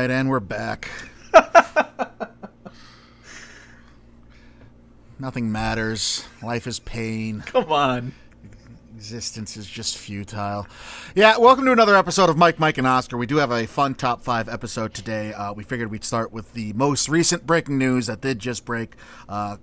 right, and we're back. Nothing matters. Life is pain. Come on. Existence is just futile. Yeah, welcome to another episode of Mike, Mike, and Oscar. We do have a fun top five episode today. Uh, we figured we'd start with the most recent breaking news that did just break uh,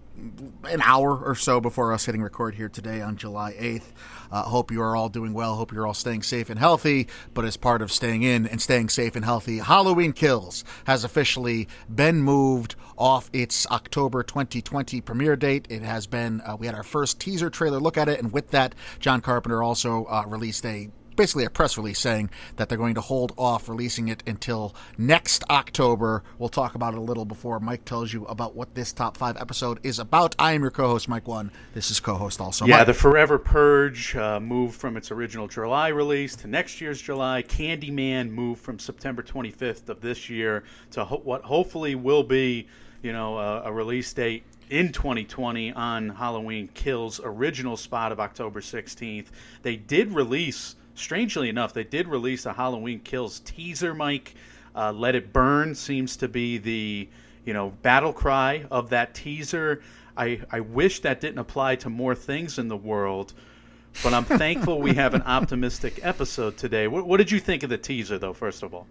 an hour or so before us hitting record here today on July 8th. Uh, hope you are all doing well. Hope you're all staying safe and healthy. But as part of staying in and staying safe and healthy, Halloween Kills has officially been moved off its October 2020 premiere date. It has been, uh, we had our first teaser trailer look at it, and with that, John Carpenter also uh, released a basically a press release saying that they're going to hold off releasing it until next October. We'll talk about it a little before Mike tells you about what this top five episode is about. I am your co-host Mike One. This is co-host also. Yeah, Mike. the Forever Purge uh, moved from its original July release to next year's July. Candyman moved from September 25th of this year to ho- what hopefully will be, you know, a, a release date in 2020 on Halloween Kills original spot of October 16th. They did release strangely enough, they did release a Halloween Kills teaser, Mike. Uh, Let It Burn seems to be the you know battle cry of that teaser. I, I wish that didn't apply to more things in the world, but I'm thankful we have an optimistic episode today. What, what did you think of the teaser, though? First of all,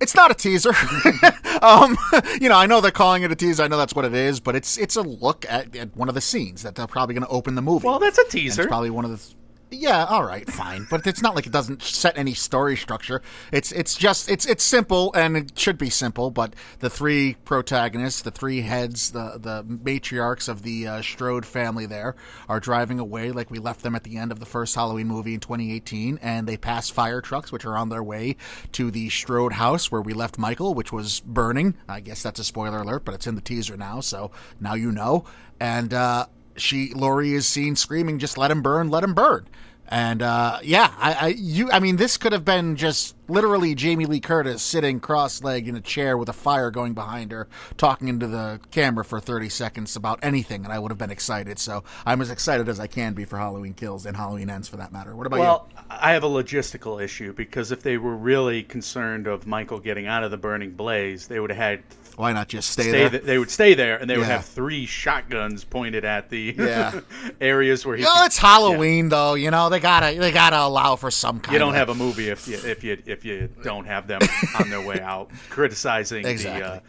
it's not a teaser. um, you know, I know they're calling it a teaser. I know that's what it is, but it's it's a look at, at one of the scenes that they're probably going to open the movie. well, that's a And teaser. It's probably one of the. Yeah, all right, fine, but it's not like it doesn't set any story structure. It's it's just it's it's simple and it should be simple. But the three protagonists, the three heads, the the matriarchs of the uh, Strode family, there are driving away like we left them at the end of the first Halloween movie in 2018, and they pass fire trucks which are on their way to the Strode house where we left Michael, which was burning. I guess that's a spoiler alert, but it's in the teaser now, so now you know. And uh, she Laurie is seen screaming, "Just let him burn, let him burn." And uh, yeah, I, I you I mean this could have been just literally Jamie Lee Curtis sitting cross-legged in a chair with a fire going behind her, talking into the camera for 30 seconds about anything, and I would have been excited. So I'm as excited as I can be for Halloween Kills and Halloween Ends for that matter. What about you? Well, I have a logistical issue because if they were really concerned of Michael getting out of the burning blaze, they would have had? Why not just stay, stay there? th- they would stay there and they would have three shotguns pointed at the Yeah. areas where he Well, could- it's Halloween though. You know they gotta they gotta allow for some kind. you don't of, have a movie if you if you if you don't have them on their way out criticizing Exactly. the uh,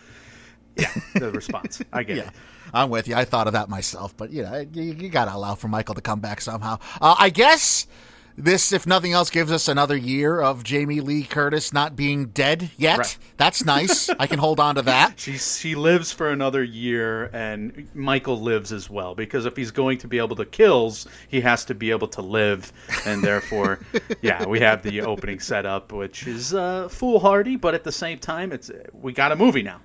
yeah the response. I get Yeah, it. I'm with you. I thought of that myself, but you know, you, you got to allow for Michael to come back somehow. Uh, I guess this, if nothing else, gives us another year of Jamie Lee Curtis not being dead yet. Right. That's nice. I can hold on to that. She she lives for another year, and Michael lives as well because if he's going to be able to kills, he has to be able to live, and therefore, yeah, we have the opening setup, which is uh, foolhardy, but at the same time, it's we got a movie now.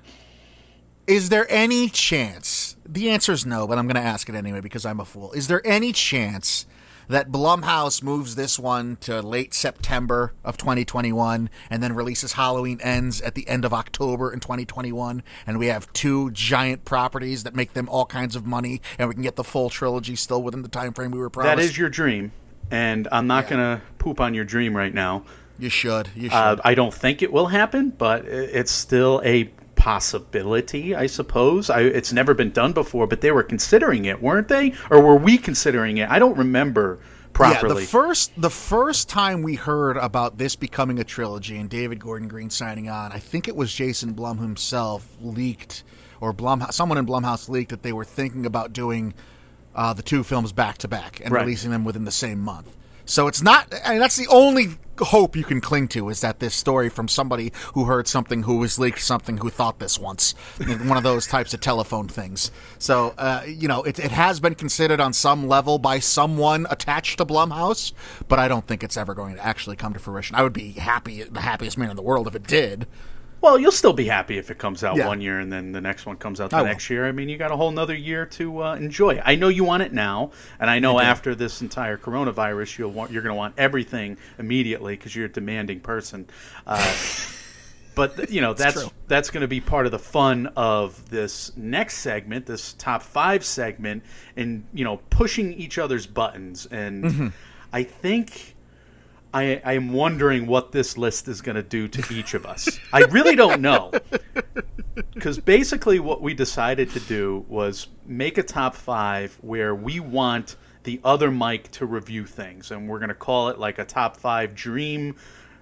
Is there any chance? The answer is no, but I'm going to ask it anyway because I'm a fool. Is there any chance that Blumhouse moves this one to late September of 2021 and then releases Halloween Ends at the end of October in 2021 and we have two giant properties that make them all kinds of money and we can get the full trilogy still within the time frame we were promised? That is your dream, and I'm not gonna poop on your dream right now. you should. You should. Uh, I don't think it will happen, but it's still a possibility, I suppose. I, it's never been done before, but they were considering it, weren't they? Or were we considering it? I don't remember properly. Yeah, the first the first time we heard about this becoming a trilogy and David Gordon Green signing on, I think it was Jason Blum himself leaked or Blumhouse, someone in Blumhouse leaked that they were thinking about doing uh, the two films back to back and Right. releasing them within the same month. So it's not. I mean, that's the only hope you can cling to is that this story from somebody who heard something, who was leaked something, who thought this once, one of those types of telephone things. So uh, you know, it, it has been considered on some level by someone attached to Blumhouse, but I don't think it's ever going to actually come to fruition. I would be happy, the happiest man in the world, if it did. Well, you'll still be happy if it comes out Yeah. one year and then the next one comes out the I will. next year. I mean, you got a whole nother year to uh, enjoy. I know you want it now, and I know after this entire coronavirus, you'll want you're going to want everything immediately because you're a demanding person. Uh, but you know that's that's going to be part of the fun of this next segment, this top five segment, and you know pushing each other's buttons. And Mm-hmm. I think I, I am wondering what this list is going to do to each of us. I really don't know. Because basically, what we decided to do was make a top five where we want the other Mike to review things. And we're going to call it like a top five dream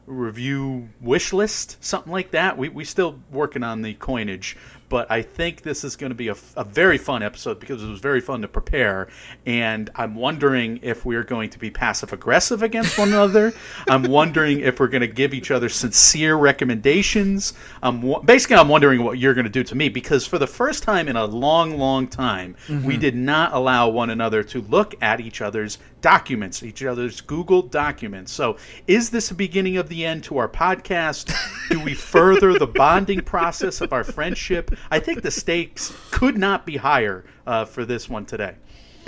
review wish list, something like that. We we still working on the coinage, but I think this is going to be a, a, very fun episode because it was very fun to prepare. And I'm wondering if we're going to be passive aggressive against one another. I'm wondering if we're going to give each other sincere recommendations. I'm basically I'm wondering what you're going to do to me because for the first time in a long, long time, mm-hmm. we did not allow one another to look at each other's documents, each other's Google documents. So, is this a beginning of the end to our podcast? Do we further the bonding process of our friendship? I think the stakes could not be higher uh, for this one today.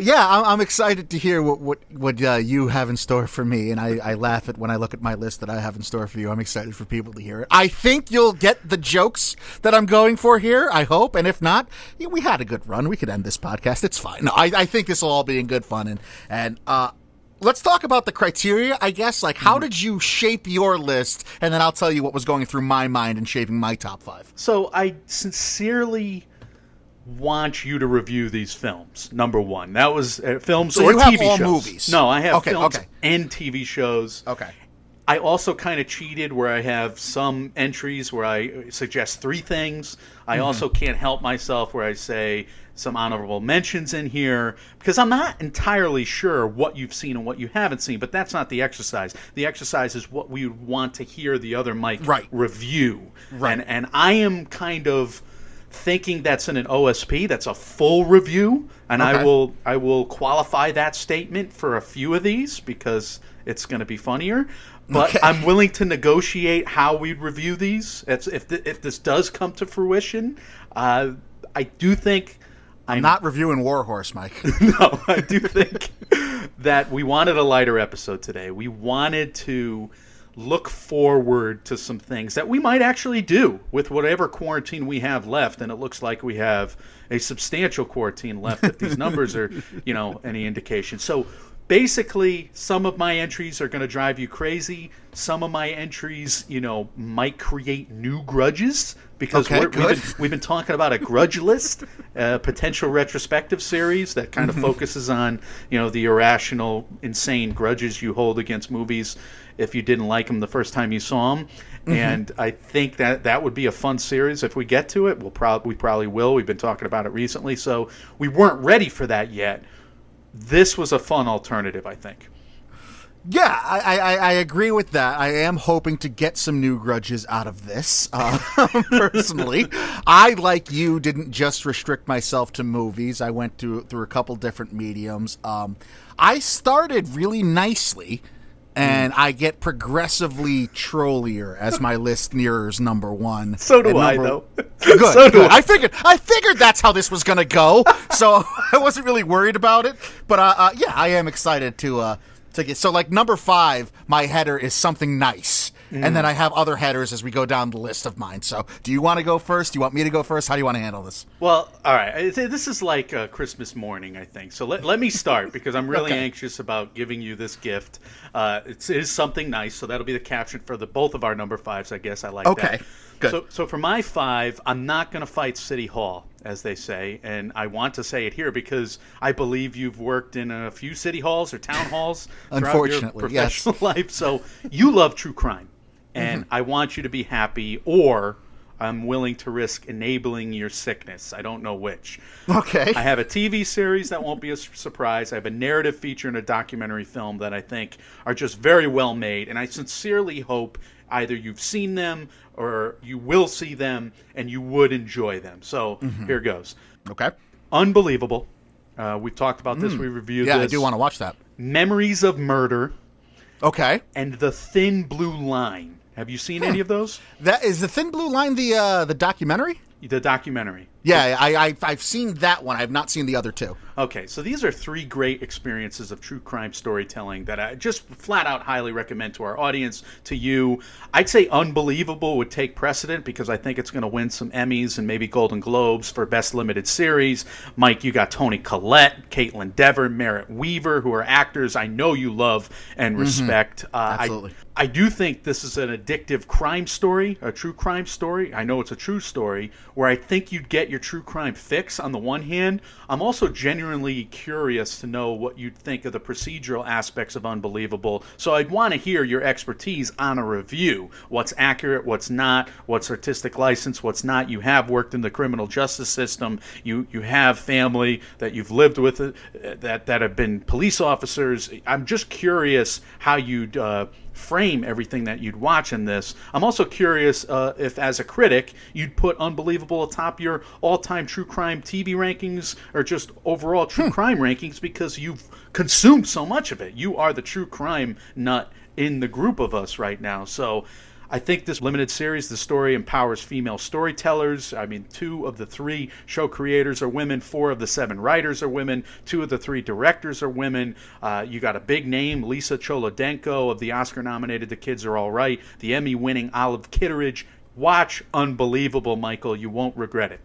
Yeah, I'm, excited to hear what what, what uh, you have in store for me, and I, I laugh at when I look at my list that I have in store for you. I'm excited for people to hear it. I think you'll get the jokes that I'm going for here. I hope, and if not, we had a good run. We could end this podcast. It's fine. No, I, I think this will all be in good fun, and and uh, let's talk about the criteria, I guess. Like, how mm-hmm. did you shape your list? And then I'll tell you what was going through my mind in shaping my top five. So I sincerely want you to review these films. Number one, that was uh, films so or TV shows. movies. No, I have okay, films okay. and TV shows. Okay. I also kind of cheated where I have some entries where I suggest three things. I mm-hmm. also can't help myself where I say some honorable mentions in here because I'm not entirely sure what you've seen and what you haven't seen, but that's not the exercise. The exercise is what we want to hear the other Mike right. review. Right. And and I am kind of thinking that's in an OSP, that's a full review, and okay. I will I will qualify that statement for a few of these because it's going to be funnier. But okay. I'm willing to negotiate how we review these. It's, if th- if this does come to fruition, uh, I do think I'm not reviewing War Horse, Mike. no, I do think that we wanted a lighter episode today. We wanted to look forward to some things that we might actually do with whatever quarantine we have left and it looks like we have a substantial quarantine left if these numbers are you know any indication so basically some of my entries are going to drive you crazy some of my entries you know might create new grudges because okay, we've, been, we've been talking about a grudge list, a potential retrospective series that kind of mm-hmm. focuses on you know the irrational, insane grudges you hold against movies if you didn't like them the first time you saw them. Mm-hmm. And I think that that would be a fun series if we get to it. We'll probably we probably will. We've been talking about it recently, so we weren't ready for that yet. This was a fun alternative, I think. Yeah, I, I, I, agree with that. I am hoping to get some new grudges out of this. Uh, personally, I, like you, didn't just restrict myself to movies. I went through through a couple different mediums. Um, I started really nicely, and I get progressively trollier as my list nears number one. So do I, though. Good. so good. I. I figured. I figured that's how this was gonna go. So I wasn't really worried about it. But uh, uh, yeah, I am excited to uh, to get so like number five, my header is something nice. Mm. And then I have other headers as we go down the list of mine. So, do you want to go first? Do you want me to go first? How do you want to handle this? Well, all right. This is like a Christmas morning, I think. So let, let me start because I'm really okay. anxious about giving you this gift. Uh, it is something nice, so that'll be the caption for the both of our number fives. I guess I like okay. that. Good. So, so for my five, I'm not going to fight City Hall, as they say, and I want to say it here because I believe you've worked in a few city halls or town halls Unfortunately, your professional yes. life. So you love true crime, and mm-hmm. I want you to be happy, or I'm willing to risk enabling your sickness. I don't know which. Okay. I have a TV series that won't be a surprise. I have a narrative feature and a documentary film that I think are just very well made, and I sincerely hope either you've seen them or you will see them and you would enjoy them. So mm-hmm. here goes. Okay. Unbelievable. Uh, we've talked about this. Mm. We reviewed yeah, this. I do want to watch that. Memories of Murder. Okay. And The Thin Blue Line. Have you seen hmm. any of those? That is the Thin Blue Line the uh, the documentary? The documentary. Yeah, I, I I've seen that one. I've not seen the other two. Okay, so these are three great experiences of true crime storytelling that I just flat out highly recommend to our audience, to you. I'd say Unbelievable would take precedent because I think it's going to win some Emmys and maybe Golden Globes for Best Limited Series. Mike, you got Toni Collette, Kaitlyn Dever, Merritt Wever, who are actors I know you love and respect. Uh, Absolutely. I, I do think this is an addictive crime story, a true crime story. I know it's a true story where I think you'd get your true crime fix on the one hand. I'm also genuinely curious to know what you'd think of the procedural aspects of Unbelievable. So I'd want to hear your expertise on a review. What's accurate, what's not, what's artistic license, what's not. You have worked in the criminal justice system. You you have family that you've lived with uh, that that have been police officers. I'm just curious how you'd uh, frame everything that you'd watch in this. I'm also curious uh, if, as a critic, you'd put Unbelievable atop your all-time true crime TV rankings or just overall true crime rankings because you've consumed so much of it. You are the true crime nut in the group of us right now. So. I think this limited series, the story empowers female storytellers. I mean, two of the three show creators are women, four of the seven writers are women, two of the three directors are women. Uh, you got a big name, Lisa Cholodenko of the Oscar nominated The Kids Are All Right, the Emmy winning Olive Kitteridge. Watch Unbelievable, Michael. You won't regret it.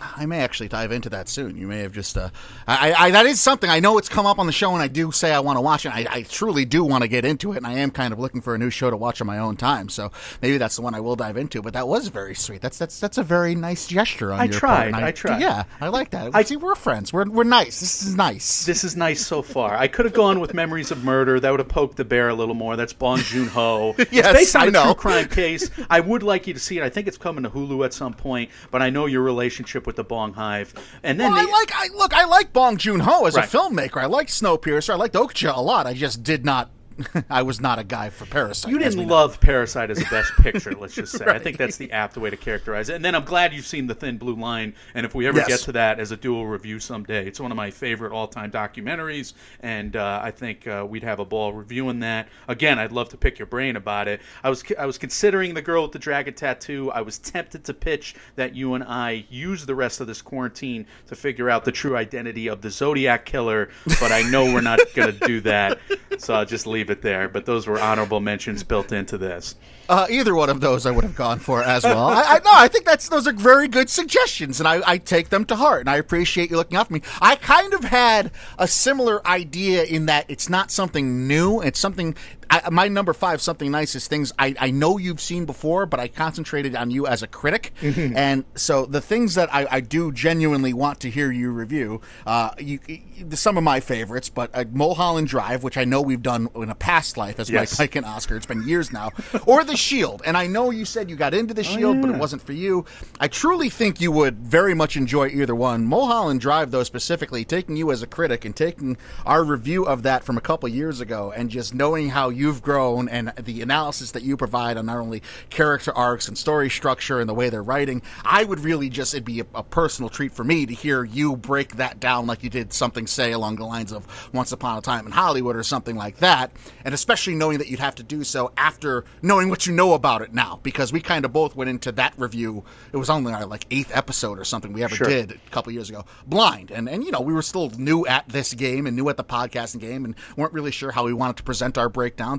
I may actually dive into that soon. You may have just, uh, I, I, that is something I know it's come up on the show, and I do say I want to watch it. I, I truly do want to get into it, and I am kind of looking for a new show to watch on my own time. So maybe that's the one I will dive into. But that was very sweet. That's that's that's a very nice gesture on I your tried, part. and I tried. Yeah, I like that. I see. We're friends. We're we're nice. This is nice. This is nice so far. I could have gone with Memories of Murder. That would have poked the bear a little more. That's Bong Joon Ho. Yes, it's based on I a know. true crime case. I would like you to see it. I think it's coming to Hulu at some point. But I know your relationship with the Bong Hive. And then Well, the- I like. I look. I like Bong Joon Ho as Right. a filmmaker. I like Snowpiercer. I liked Okja a lot. I just did not. I was not a guy for Parasite. You didn't love Parasite as a best picture, let's just say. I think that's the apt way to characterize it. And then I'm glad you've seen The Thin Blue Line. And if we ever Yes. get to that as a dual review someday, it's one of my favorite all time documentaries. And uh, I think uh, we'd have a ball reviewing that. Again, I'd love to pick your brain about it. I was, I was considering The Girl with the Dragon Tattoo. I was tempted to pitch that you and I use the rest of this quarantine to figure out the true identity of the Zodiac Killer. But I know we're not going to do that. So I'll just leave it there. But those were honorable mentions built into this. Uh, either one of those I would have gone for as well. I, I no, I think that's those are very good suggestions, and I, I take them to heart. And I appreciate you looking out for me. I kind of had a similar idea in that it's not something new. It's something. I, my number five, something nice, is things I, I know you've seen before, but I concentrated on you as a critic, and so the things that I, I do genuinely want to hear you review. Uh, you, you- some of my favorites, but uh, Mulholland Drive, which I know we've done in a past life as Yes. Mike and Oscar. It's been years now. Or The Shield. And I know you said you got into The Shield, but it wasn't for you. I truly think you would very much enjoy either one. Mulholland Drive, though, specifically, taking you as a critic and taking our review of that from a couple years ago and just knowing how you've grown and the analysis that you provide on not only character arcs and story structure and the way they're writing, I would really just, it'd be a, a personal treat for me to hear you break that down like you did something, say, along the lines of Once Upon a Time in Hollywood or something like that. And especially knowing that you'd have to do so after knowing what you know about it now, because we kind of both went into that review. It was only our like eighth episode or something we ever Sure. did a couple years ago, blind. And, and, you know, we were still new at this game and new at the podcasting game and weren't really sure how we wanted to present our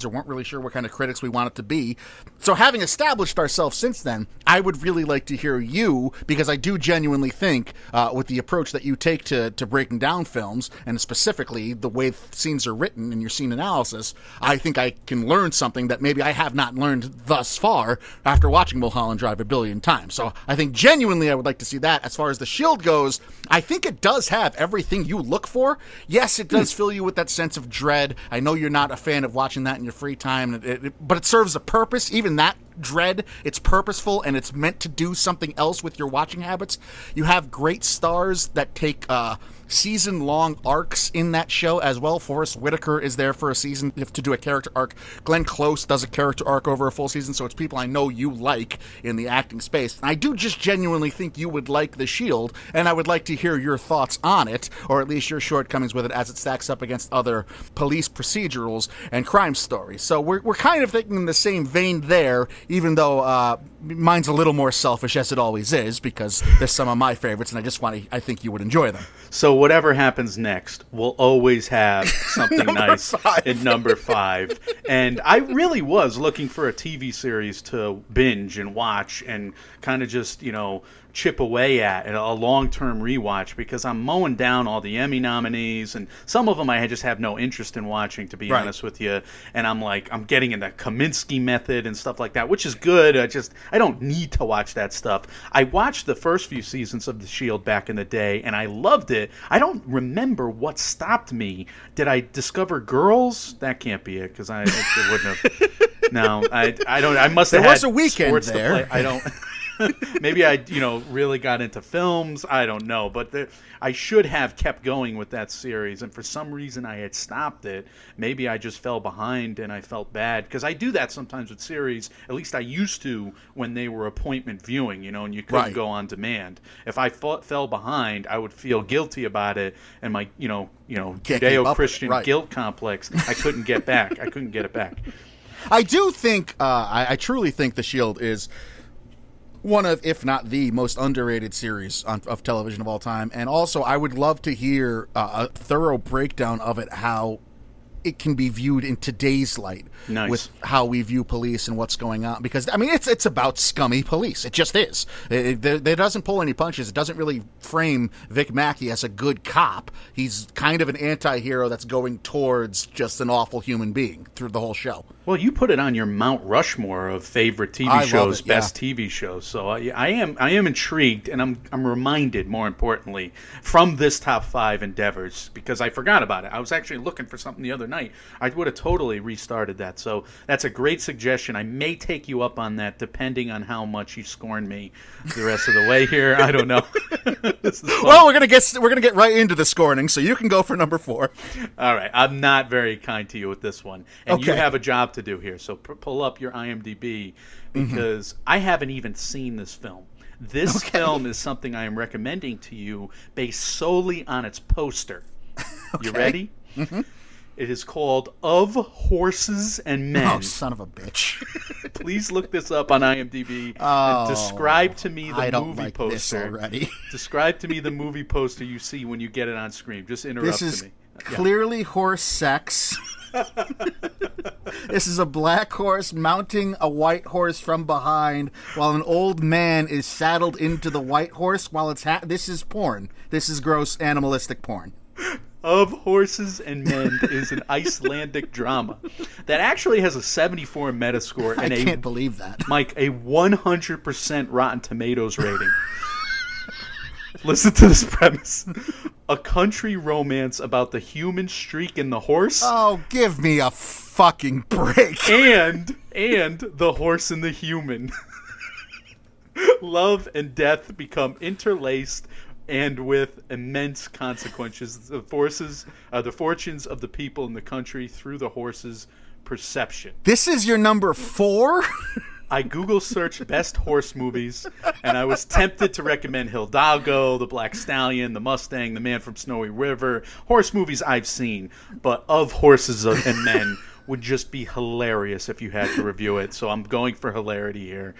or weren't really sure what kind of critics we wanted to be. So having established ourselves since then, I would really like to hear you because I do genuinely think uh, with the approach that you take to, to breaking down films and specifically the way scenes are written in your scene analysis, I think I can learn something that maybe I have not learned thus far after watching Mulholland Drive a billion times. So I think genuinely I would like to see that. As far as the Shield goes, I think it does have everything you look for. Yes, it does fill you with that sense of dread. I know you're not a fan of watching that in your free time, it, it- but it serves a purpose. Even that dread, it's purposeful and it's meant to do something else with your watching habits. You have great stars that take uh, season long arcs in that show as well. Forest Whitaker is there for a season to do a character arc. Glenn Close does a character arc over a full season, so it's people I know you like in the acting space. And I do just genuinely think you would like The Shield, and I would like to hear your thoughts on it, or at least your shortcomings with it as it stacks up against other police procedurals and crime stories. So we're, we're kind of thinking in the same vein there, even though uh, mine's a little more selfish as it always is because there's some of my favorites, and I just want to. I think you would enjoy them. So whatever happens next, we'll always have something nice five. in number five. And I really was looking for a TV series to binge and watch and kind of just you know chip away at a long term rewatch because I'm mowing down all the Emmy nominees and some of them I just have no interest in watching to be Right. honest with you. And I'm like I'm getting in the Kominsky method and stuff like that, which is good. I just I don't need to watch that stuff. I watched the first few seasons of The Shield back in the day and I loved it. I don't remember what stopped me. Did I discover girls? That can't be it because I it, it wouldn't have. No, I I don't. I must have There was a weekend there. I don't. Maybe I, you know, really got into films. I don't know, but the, I should have kept going with that series, and for some reason I had stopped it. Maybe I just fell behind and I felt bad because I do that sometimes with series. At least I used to when they were appointment viewing, you know, and you couldn't Right. go on demand. If I fa- fell behind, I would feel guilty about it, and my, you know, you know, Can't keep up with it, Judeo-Christian right. guilt complex. I couldn't get back. I couldn't get it back. I do think, uh, I, I truly think The Shield is one of, if not the most underrated series on, of television of all time. And also, I would love to hear uh, a thorough breakdown of it, how it can be viewed in today's light Nice. with how we view police and what's going on. Because I mean, it's it's about scummy police. It just is. It, it, there doesn't pull any punches. It doesn't really frame Vic Mackey as a good cop. He's kind of an anti-hero that's going towards just an awful human being through the whole show. Well, you put it on your Mount Rushmore of favorite TV I shows, it, yeah. best TV shows. So I, I am I am intrigued, and I'm I'm reminded, more importantly, from this top five endeavors because I forgot about it. I was actually looking for something the other night. I would have totally restarted that. So that's a great suggestion. I may take you up on that, depending on how much you scorn me the rest of the way here. I don't know. this is fun. Well, we're gonna get we're gonna get right into the scorning, so you can go for number four. All right, I'm not very kind to you with this one, and you have a job to do here. So p- pull up your IMDb mm-hmm. because I haven't even seen this film. This film is something I am recommending to you based solely on its poster. You ready? Mm-hmm. It is called Of Horses and oh, Men. Oh, son of a bitch! Please look this up on IMDb Oh, and describe to me the I don't movie like this poster. already. describe to me the movie poster you see when you get it on screen. Just interrupt This is me. clearly horse sex. this is a black horse mounting a white horse from behind, while an old man is saddled into the white horse. While it's ha- this is porn. This is gross animalistic porn. Of Horses and Men is an Icelandic drama that actually has a 74 Metascore and I can't believe that. Mike a 100% Rotten Tomatoes rating. Listen to this premise: a country romance about the human streak in the horse. Oh, give me a fucking break. and and the horse and the human. Love and death become interlaced, and with immense consequences. The forces, uh, the fortunes of the people in the country through the horse's perception. This is your number four. I Google searched best horse movies, and I was tempted to recommend Hidalgo, The Black Stallion, The Mustang, The Man from Snowy River, horse movies I've seen, but of horses and men would just be hilarious if you had to review it. So I'm going for hilarity here.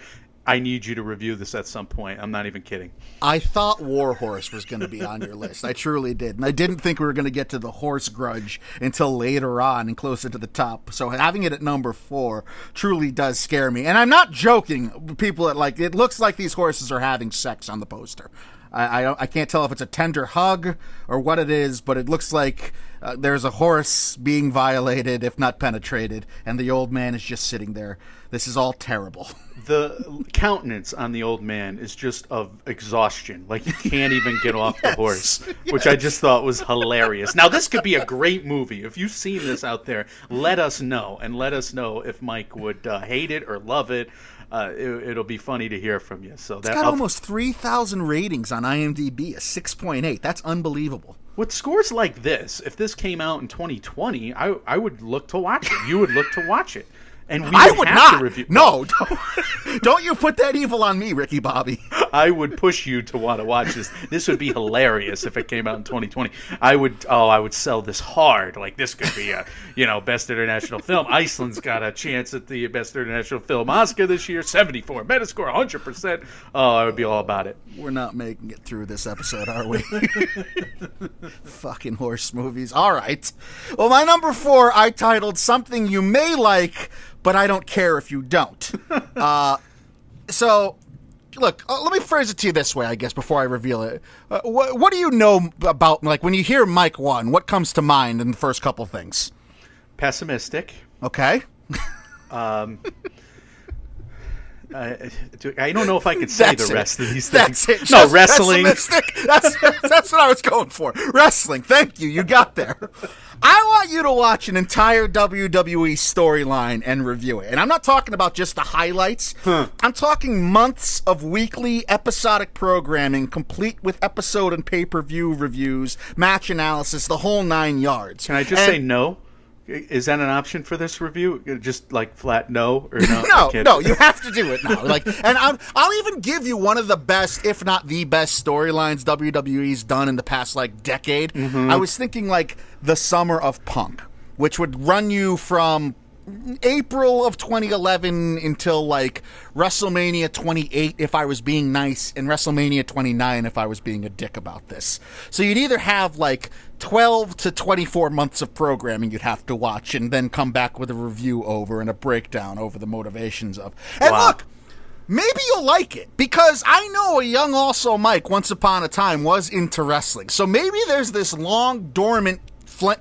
I need you to review this at some point. I'm not even kidding. I thought War Horse was going to be on your list. I truly did. And I didn't think we were going to get to the horse grudge until later on and closer to the top. So having it at number four truly does scare me. And I'm not joking. People that like it looks like these horses are having sex on the poster. I, I, I can't tell if it's a tender hug or what it is, but it looks like uh, there's a horse being violated, if not penetrated, and the old man is just sitting there. This is all terrible. The countenance on the old man is just of exhaustion. Like he can't even get off the horse, which I just thought was hilarious. Now, this could be a great movie. If you've seen this out there, let us know. And let us know if Mike would uh, hate it or love it. Uh, it it'll be funny to hear from you. So that It's got almost 3,000 ratings on IMDb, a 6.8. That's unbelievable. with scores like this, if this came out in 2020, I I would look to watch it. You would look to watch it. And we I would not. review. No, don't, don't you put that evil on me, Ricky Bobby. I would push you to want to watch this. This would be hilarious if it came out in 2020. I would, oh, I would sell this hard. Like this could be a, you know, best international film. Iceland's got a chance at the best international film Oscar this year. 74 Metascore, 100. percent Oh, I would be all about it. We're not making it through this episode, are we? Fucking horse movies. All right. Well, my number four, I titled "Something You May Like, but I Don't Care If You Don't." uh, so look, uh, let me phrase it to you this way, I guess, before I reveal it. Uh, what, what do you know about, like, when you hear Mike One, what comes to mind in the first couple things? Pessimistic. Okay. I, I don't know if I could say That's the it. rest of these things. That's it. No, Just wrestling. That's that's what I was going for. Wrestling. Thank you. You got there. I want you to watch an entire WWE storyline and review it. And I'm not talking about just the highlights. I'm talking months of weekly episodic programming, complete with episode and pay per view reviews, match analysis, the whole nine yards. Can I just And- say no? Is that an option for this review? Just like flat no or no? No, no, you have to do it now. Like, and I'll, I'll even give you one of the best, if not the best, storylines WWE's done in the past like decade. Mm-hmm. I was thinking like the summer of Punk, which would run you from April of 2011 until like WrestleMania 28 if I was being nice, and WrestleMania 29 if I was being a dick about this. So you'd either have like 12 to 24 months of programming you'd have to watch, and then come back with a review over and a breakdown over the motivations of. And Wow. look, maybe you'll like it because I know a young also Mike once upon a time was into wrestling. So maybe there's this long dormant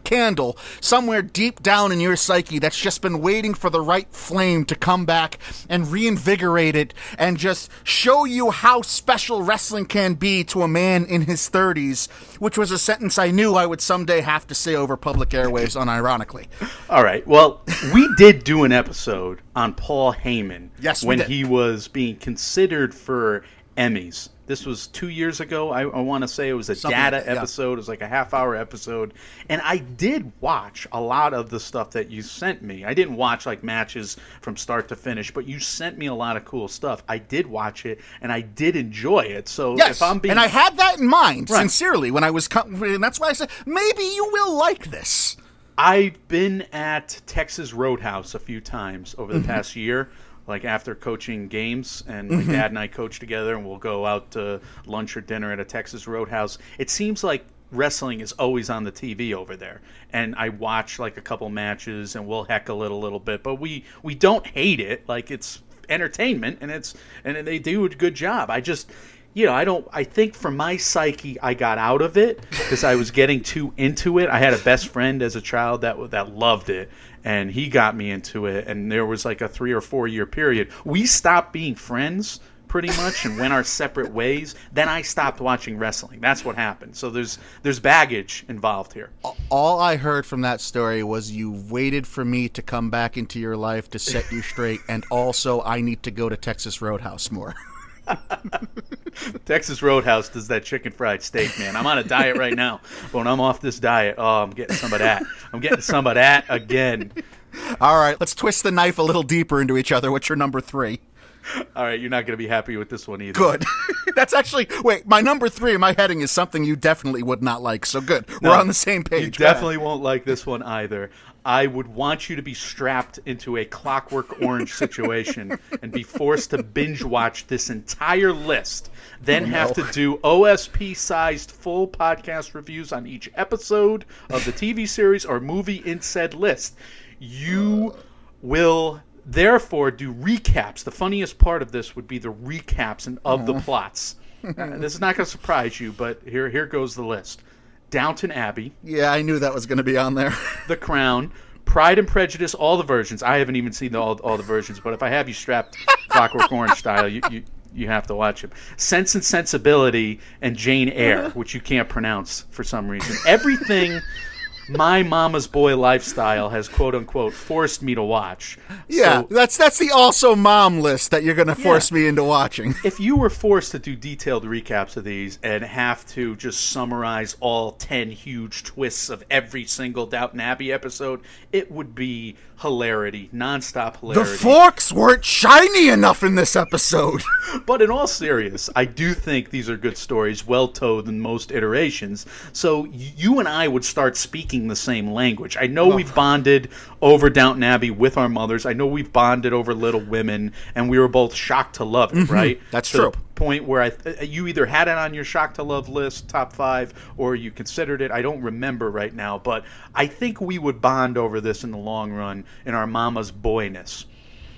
candle somewhere deep down in your psyche that's just been waiting for the right flame to come back and reinvigorate it and just show you how special wrestling can be to a man in his 30s, which was a sentence I knew I would someday have to say over public airwaves unironically. All right. Well, we did do an episode on Paul Heyman. Yes, when did. he was being considered for Emmys. This was two years ago. I, I want to say it was a Something data yeah. episode. It was like a half hour episode, and I did watch a lot of the stuff that you sent me. I didn't watch like matches from start to finish, but you sent me a lot of cool stuff. I did watch it, and I did enjoy it. So Yes, if I'm being and I had that in mind Right. sincerely when I was, co- and that's why I said maybe you will like this. I've been at Texas Roadhouse a few times over Mm-hmm. the past year. Like after coaching games, and my Mm-hmm. dad and I coach together, and we'll go out to lunch or dinner at a Texas Roadhouse. It seems like wrestling is always on the TV over there, and I watch like a couple matches, and we'll heckle it a little bit, but we we don't hate it. Like it's entertainment, and it's and they do a good job. I just you know, I don't. I think for my psyche, I got out of it because I was getting too into it. I had a best friend as a child that that loved it, and he got me into it. And there was like a three or four year period. We stopped being friends pretty much and went our separate ways. Then I stopped watching wrestling. That's what happened. So there's there's baggage involved here. All I heard from that story was you waited for me to come back into your life to set you straight, and also I need to go to Texas Roadhouse more. Texas Roadhouse does that chicken fried steak, man. I'm on a diet right now. But when I'm off this diet, oh, I'm getting some of that. I'm getting some of that again. All right, let's twist the knife a little deeper into each other. What's your number three? All right, you're not going to be happy with this one either. Good. That's actually wait. My number three, my heading is something you definitely would not like. So good. We're on the same page. You definitely won't like this one either. I would want you to be strapped into a clockwork orange situation and be forced to binge watch this entire list. Then Oh, have to do OSP sized full podcast reviews on each episode of the TV series or movie in said list. You will therefore do recaps. The funniest part of this would be the recaps and of the plots. Uh, this is not going to surprise you, but here here goes the list. Downton Abbey, Yeah, I knew that was going to be on there. The Crown, Pride and Prejudice, all the versions. I haven't even seen all, all the versions, but if I have you strapped Clockwork Orange style, you, you you have to watch them. Sense and Sensibility and Jane Eyre, which you can't pronounce for some reason. Everything my mama's boy lifestyle has quote unquote forced me to watch. Yeah, So that's that's the also mom list that you're going to force me into watching. if you were forced to do detailed recaps of these and have to just summarize all 10 huge twists of every single Downton Abbey episode, it would be hilarity, nonstop hilarity. The forks weren't shiny enough in this episode. But in all serious, I do think these are good stories, well told in most iterations. So you and I would start speaking the same language. I know we've bonded over Downton Abbey with our mothers. I know we've bonded over Little Women, and we were both shocked to love it. Right? That's To the true. Point where I, uh, you either had it on your shock to love list, top five, or you considered it. I don't remember right now, but I think we would bond over this in the long run in our mama's boyness.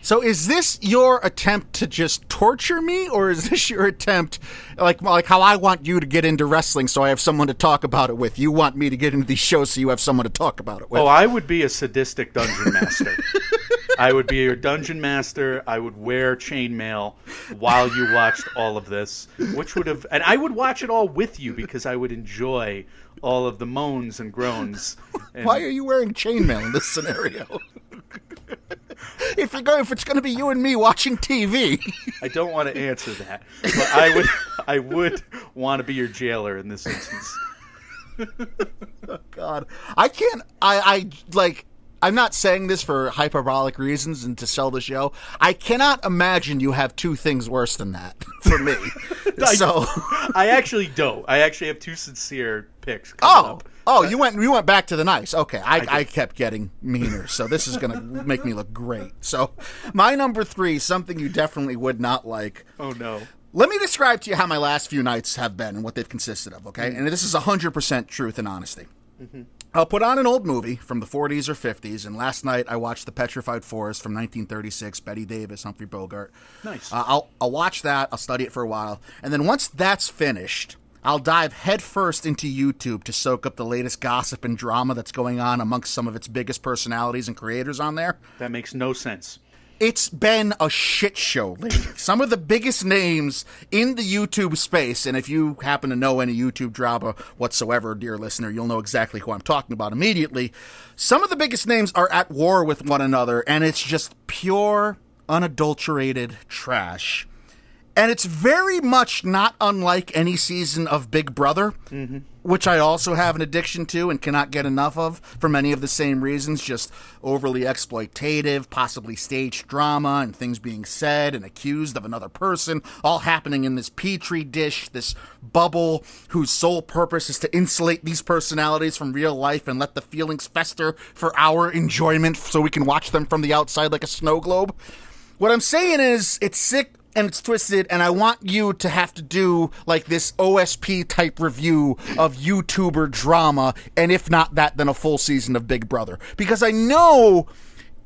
So is this your attempt to just torture me, or is this your attempt, like like how I want you to get into wrestling, so I have someone to talk about it with? You want me to get into these shows, so you have someone to talk about it with. Oh, I would be a sadistic dungeon master. I would be your dungeon master. I would wear chainmail while you watched all of this, which would have, and I would watch it all with you because I would enjoy all of the moans and groans. And Why are you wearing chainmail in this scenario? if you're going, if it's going to be you and me watching TV, I don't want to answer that, but I would, I would want to be your jailer in this instance. Oh, God, I can't. I, I like. I'm not saying this for hyperbolic reasons and to sell the show. I cannot imagine you have two things worse than that for me. so, I actually don't. I actually have two sincere picks. oh, up. Oh, you went you went back to the nice. Okay, I, I, kept getting meaner, so this is gonna make me look great. So, my number three, something you definitely would not like. Oh no. Let me describe to you how my last few nights have been and what they've consisted of, okay? And this is 100% truth and honesty. I'll put on an old movie from the 40s or 50s, and last night I watched The Petrified Forest from 1936, Bette Davis, Humphrey Bogart. Nice. Uh, I'll, I'll watch that, I'll study it for a while, and then once that's finished, I'll dive headfirst into YouTube to soak up the latest gossip and drama that's going on amongst some of its biggest personalities and creators on there That makes no sense. it's been a shit show lately. Some of the biggest names in the YouTube space, and if you happen to know any YouTube drama whatsoever, dear listener, you'll know exactly who I'm talking about immediately. Some of the biggest names are at war with one another, and it's just pure, unadulterated trash. And it's very much not unlike any season of Big Brother, which I also have an addiction to and cannot get enough of for many of the same reasons just overly exploitative, possibly staged drama, and things being said and accused of another person, all happening in this petri dish, this bubble whose sole purpose is to insulate these personalities from real life and let the feelings fester for our enjoyment so we can watch them from the outside like a snow globe. What I'm saying is, it's sick and it's twisted, and I want you to have to do like this OSP type review of YouTuber drama, and if not that, then a full season of Big Brother. Because I know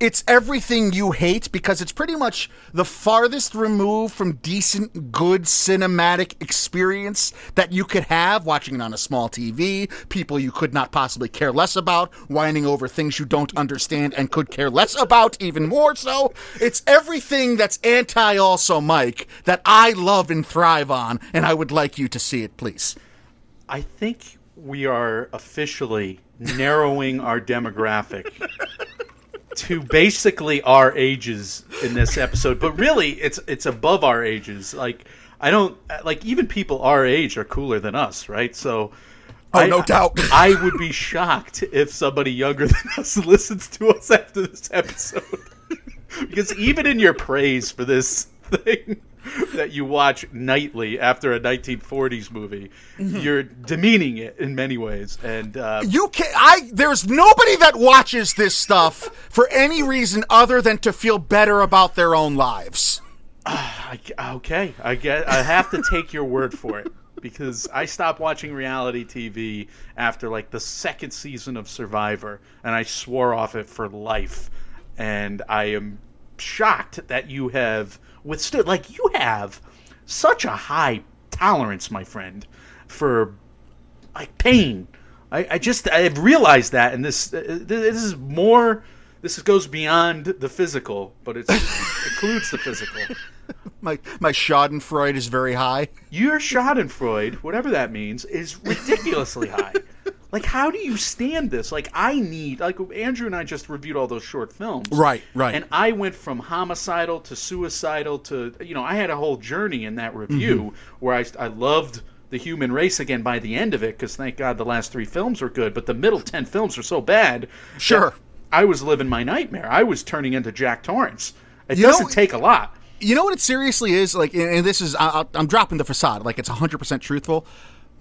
it's everything you hate because it's pretty much the farthest removed from decent, good cinematic experience that you could have watching it on a small TV, people you could not possibly care less about, whining over things you don't understand and could care less about even more so. It's everything that's anti also Mike that I love and thrive on, and I would like you to see it, please. I think we are officially narrowing our demographic to basically our ages in this episode, but really it's it's above our ages. Like I don't like even people our age are cooler than us, right? So Oh, I- no doubt. I would be shocked if somebody younger than us listens to us after this episode. because even in your praise for this thing that you watch nightly after a 1940s movie, Mm-hmm. you're demeaning it in many ways. And uh, You can I there's nobody that watches this stuff for any reason other than to feel better about their own lives. I, okay, I get. I have to take your word for it because I stopped watching reality TV after like the second season of Survivor, and I swore off it for life. And I am shocked that you have withstood, like you have, such a high tolerance, my friend, for like pain. I, I just I've realized that, and this uh, this is more. This goes beyond the physical, but it includes the physical. My my Schadenfreude is very high. Your Schadenfreude, whatever that means, is ridiculously high. Like, how do you stand this? Like, I need like Andrew and I just reviewed all those short films, Right, right. And I went from homicidal to suicidal to you know I had a whole journey in that review Mm-hmm. where I I loved the human race again by the end of it because thank God the last three films were good, but the middle ten films are so bad. Sure. I was living my nightmare. I was turning into Jack Torrance. It You doesn't take a lot. You know what it seriously is like, and this is I, I'm dropping the facade, like it's 100 percent truthful.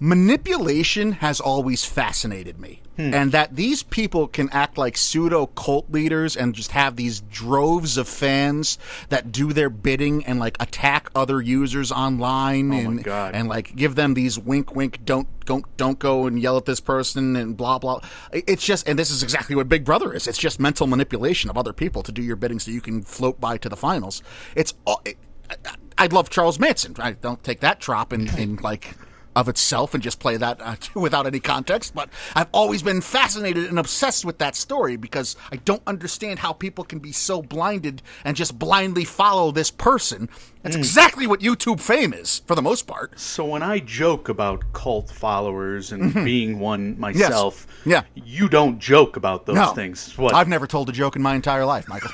Manipulation has always fascinated me, hmm. and that these people can act like pseudo cult leaders and just have these droves of fans that do their bidding and like attack other users online oh and and like give them these wink wink don't don't don't go and yell at this person and blah blah. It's just and this is exactly what Big Brother is. It's just mental manipulation of other people to do your bidding so you can float by to the finals. It's all- it, I- I'd love Charles Manson. I don't take that trop and, in like of itself and just play that uh, without any context. But I've always been fascinated and obsessed with that story because I don't understand how people can be so blinded and just blindly follow this person. That's exactly what YouTube fame is for the most part. So when I joke about cult followers and being one myself, Mm-hmm. Yeah. you don't joke about those No, things. What I've never told a joke in my entire life, Michael.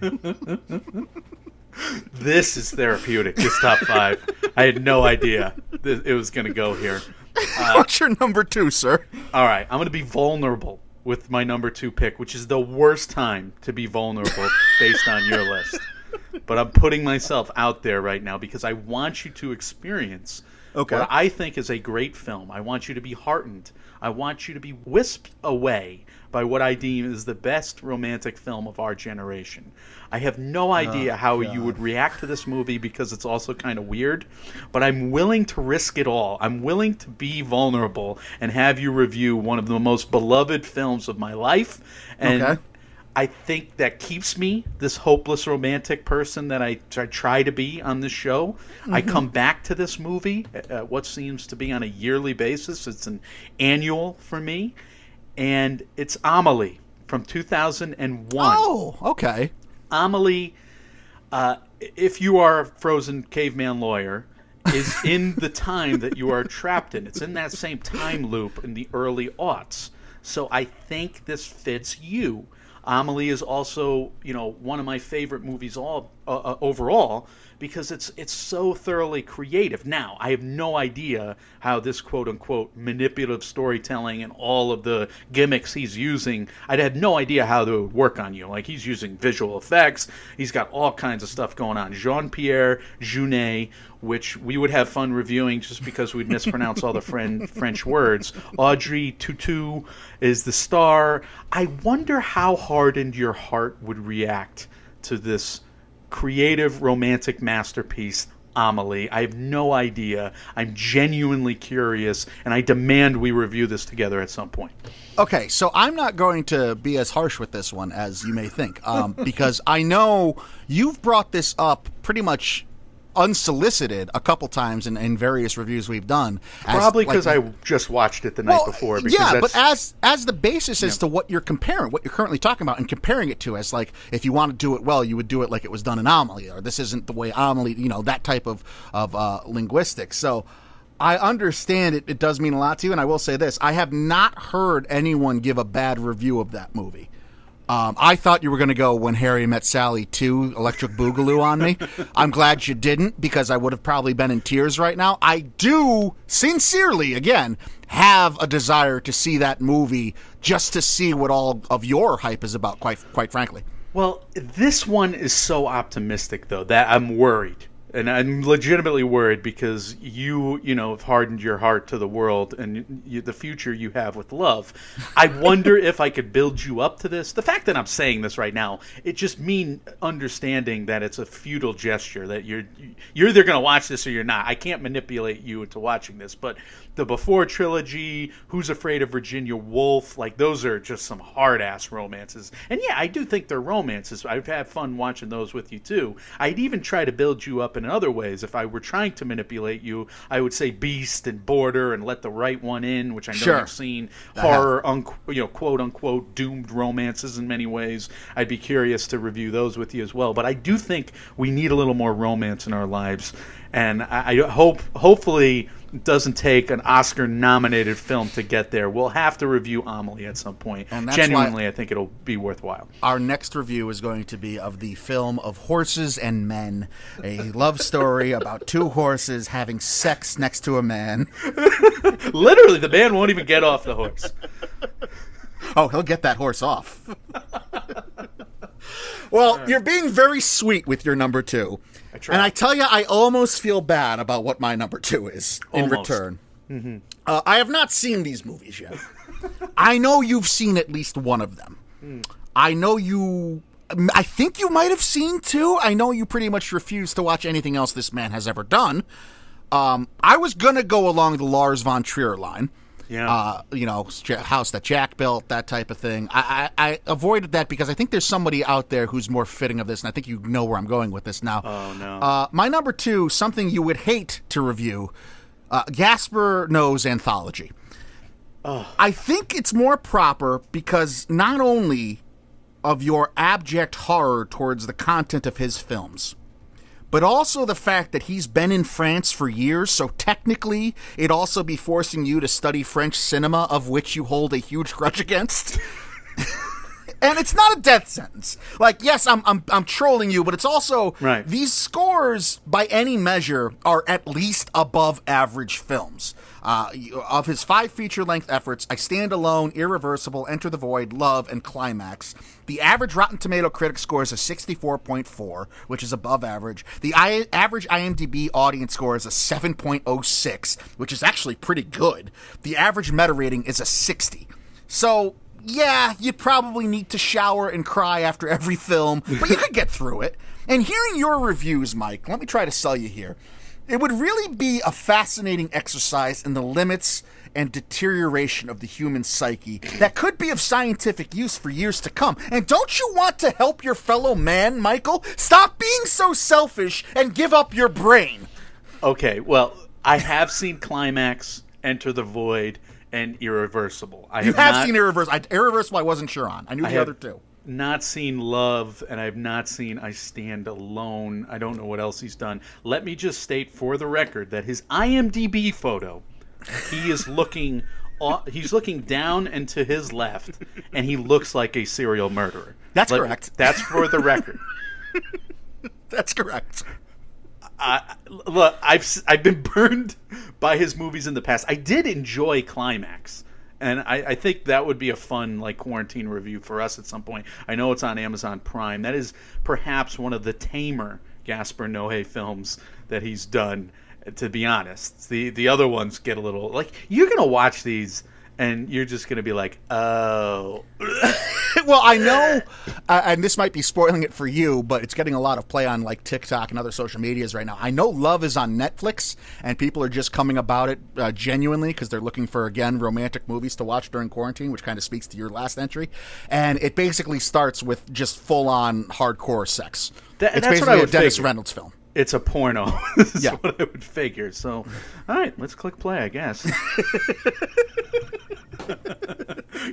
this is therapeutic. This top five, I had no idea that it was going to go here. Uh, What's your number two, sir? All right, I'm going to be vulnerable with my number two pick, which is the worst time to be vulnerable based on your list. But I'm putting myself out there right now because I want you to experience Okay. what I think is a great film. I want you to be heartened. I want you to be whisked away by what I deem is the best romantic film of our generation. I have no oh, idea how you would react to this movie because it's also kind of weird, but I'm willing to risk it all. I'm willing to be vulnerable and have you review one of the most beloved films of my life. And Okay. I think that keeps me this hopeless romantic person that I, I try to be on this show. I mm-hmm. come back to this movie at what seems to be on a yearly basis. It's an annual for me, and it's Amelie from 2001. Oh, okay. Amelie, uh, if you are a frozen caveman lawyer, is in the time that you are trapped in. It's in that same time loop in the early aughts. So I think this fits you. Amelie is also, you know, one of my favorite movies all uh, uh, overall because it's it's so thoroughly creative. Now, I have no idea how this quote unquote manipulative storytelling and all of the gimmicks he's using. I'd have no idea how they would work on you. Like he's using visual effects. He's got all kinds of stuff going on. Jean Pierre Jeunet, which we would have fun reviewing just because we'd mispronounce all the Fren- French words. Audrey Tautou is the star. I wonder how hardened your heart would react to this creative romantic masterpiece. Amelie. I have no idea. I'm genuinely curious, and I demand we review this together at some point. Okay, so I'm not going to be as harsh with this one as you may think, um, because I know you've brought this up pretty much unsolicited a couple times in, in various reviews we've done. as, Probably like, because I just watched it the night before. Because yeah, but as as the basis as to what you're comparing, what you're currently talking about, and comparing it to as like if you want to do it well, you would do it like it was done in Amelie, or this isn't the way Amelie, you know, that type of of uh, linguistics. So. I understand it, it does mean a lot to you, and I will say this: I have not heard anyone give a bad review of that movie. Um, I thought you were going to go when Harry met Sally two Electric Boogaloo on me. I'm glad you didn't because I would have probably been in tears right now. I do sincerely, again, have a desire to see that movie just to see what all of your hype is about. Quite, quite frankly. Well, this one is so optimistic, though, that I'm worried. And I'm legitimately worried because you, you know, have hardened your heart to the world and you, the future you have with love. I wonder if I could build you up to this. The fact that I'm saying this right now, it just mean understanding that it's a futile gesture that you're you're either going to watch this or you're not. I can't manipulate you into watching this, but the Before trilogy, Who's Afraid of Virginia Woolf, like those are just some hard ass romances. And yeah, I do think they're romances. I've had fun watching those with you too. I'd even try to build you up in other ways. If I were trying to manipulate you, I would say Beast and Border and Let the Right One In, which I know Sure. you've seen. Horror, unqu- you know, quote unquote, doomed romances in many ways. I'd be curious to review those with you as well. But I do think we need a little more romance in our lives. And I, I hope hopefully it doesn't take an Oscar nominated film to get there. We'll have to review Amelie at some point. And that's Genuinely, why- I think it'll be worthwhile. Our next review is going to be of the film of Horses and Men, a love story about two horses having sex next to a man. Literally, the man won't even get off the horse. Oh, he'll get that horse off. well, you're being very sweet with your number two. I. And I tell you, I almost feel bad about what my number two is in Almost. return. Uh, I have not seen these movies yet. I know you've seen at least one of them. I know you. I think you might have seen two. I know you pretty much refuse to watch anything else this man has ever done. Um, I was gonna go along the Lars von Trier line. Yeah. Uh, you know, house that Jack built, that type of thing. I, I, I avoided that because I think there's somebody out there who's more fitting of this, and I think you know where I'm going with this now. Oh, no. Uh, my number two, something you would hate to review, uh, Gaspar Noé's Anthology. I think it's more proper because not only of your abject horror towards the content of his films, but also the fact that he's been in France for years, so technically it'd also be forcing you to study French cinema, of which you hold a huge grudge against. and it's not a death sentence. Like, yes, I'm I'm I'm trolling you, but it's also Right. these scores by any measure are at least above average films. Uh, of his five feature length efforts, I Stand Alone, Irreversible, Enter the Void, Love, and Climax, the average Rotten Tomato critic score is a 64.4, which is above average. The I- average IMDb audience score is a 7.06, which is actually pretty good. The average meta rating is a 60. So, yeah, you probably need to shower and cry after every film, but you could get through it. And hearing your reviews, Mike, let me try to sell you here. It would really be a fascinating exercise in the limits and deterioration of the human psyche that could be of scientific use for years to come. And don't you want to help your fellow man, Michael? Stop being so selfish and give up your brain. Okay, well, I have seen Climax, Enter the Void, and Irreversible. I You have not, seen Irreversible. I, Irreversible, I wasn't sure on. I knew the have- other two. Not seen Love, and I've not seen I Stand Alone. I don't know what else he's done. Let me just state for the record that his IMDb photo, he is looking. He's looking down and to his left, and he looks like a serial murderer. That's Let- correct. That's for the record. That's correct. Look, I've I've been burned by his movies in the past. I did enjoy Climax, and I, I think that would be a fun like quarantine review for us at some point. I know it's on Amazon Prime. That is perhaps one of the tamer Gaspar Noé films that he's done. To be honest, the the other ones get a little like you're gonna watch these. And you're just gonna be like, oh, well, I know, uh, and this might be spoiling it for you, but it's getting a lot of play on like TikTok and other social medias right now. I know Love is on Netflix, and people are just coming about it uh, genuinely because they're looking for again romantic movies to watch during quarantine, which kind of speaks to your last entry. And it basically starts with just full on hardcore sex. That- it's basically a Dennis figure. Reynolds film. It's a porno. this is what I would figure. So, all right, let's click play, I guess.